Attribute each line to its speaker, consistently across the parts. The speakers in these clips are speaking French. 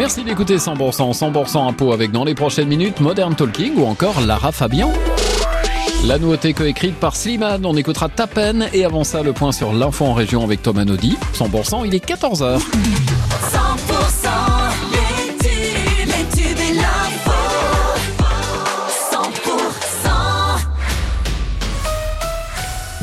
Speaker 1: Merci d'écouter 100% 100% impôt avec dans les prochaines minutes Modern Talking ou encore Lara Fabian. La nouveauté coécrite par Slimane, on écoutera ta peine et avant ça le point sur l'info en région avec Thomas Naudy. 100% il est 14h.
Speaker 2: 100%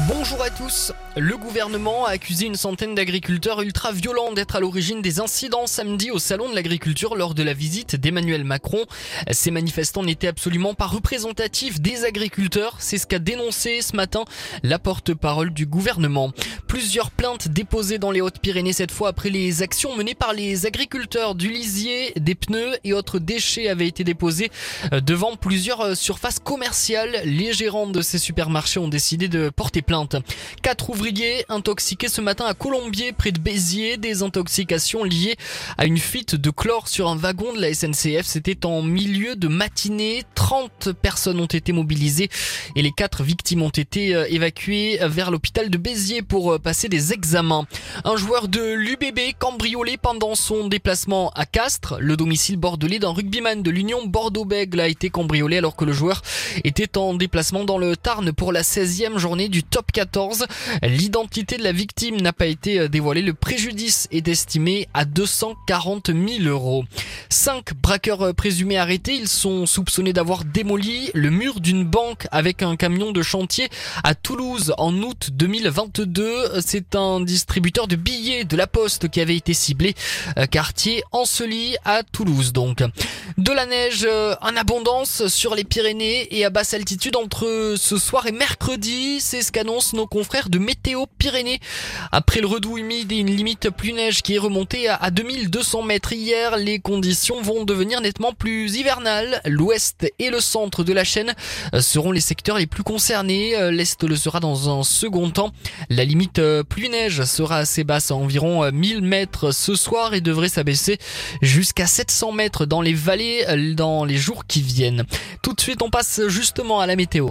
Speaker 3: Bonjour à tous. Le gouvernement a accusé une centaine d'agriculteurs ultra-violents d'être à l'origine des incidents samedi au Salon de l'Agriculture lors de la visite d'Emmanuel Macron. Ces manifestants n'étaient absolument pas représentatifs des agriculteurs. C'est ce qu'a dénoncé ce matin la porte-parole du gouvernement. Plusieurs plaintes déposées dans les Hautes-Pyrénées cette fois après les actions menées par les agriculteurs du lisier, des pneus et autres déchets avaient été déposées euh, devant plusieurs euh, surfaces commerciales. Les gérants de ces supermarchés ont décidé de porter plainte. Quatre ouvriers intoxiqués ce matin à Colombier près de Béziers, des intoxications liées à une fuite de chlore sur un wagon de la SNCF. C'était en milieu de matinée. 30 personnes ont été mobilisées et les quatre victimes ont été euh, évacuées vers l'hôpital de Béziers pour euh, passer des examens. Un joueur de l'UBB cambriolé pendant son déplacement à Castres. Le domicile bordelais d'un rugbyman de l'Union Bordeaux-Bègle a été cambriolé alors que le joueur était en déplacement dans le Tarn pour la 16e journée du top 14. L'identité de la victime n'a pas été euh, dévoilée. Le préjudice est estimé à 240 000 euros. Cinq braqueurs euh, présumés arrêtés. Ils sont soupçonnés d'avoir démoli le mur d'une banque avec un camion de chantier à Toulouse en août 2022. C'est un distributeur de billets de la Poste qui avait été ciblé. Euh, Quartier Ancely à Toulouse donc. De la neige en abondance sur les Pyrénées et à basse altitude entre ce soir et mercredi. C'est ce nos confrères de Météo Pyrénées. Après le redout humide et une limite plus neige qui est remontée à- à 2200 mètres hier, les conditions vont devenir nettement plus hivernales. L'ouest et le centre de la chaîne seront les secteurs les plus concernés. L'est le sera dans un second temps. La limite pluie neige sera assez basse à environ euh, 1000 mètres ce soir et devrait s'abaisser jusqu'à 700 mètres dans les vallées dans les jours qui viennent. Tout de suite, on passe justement à la météo.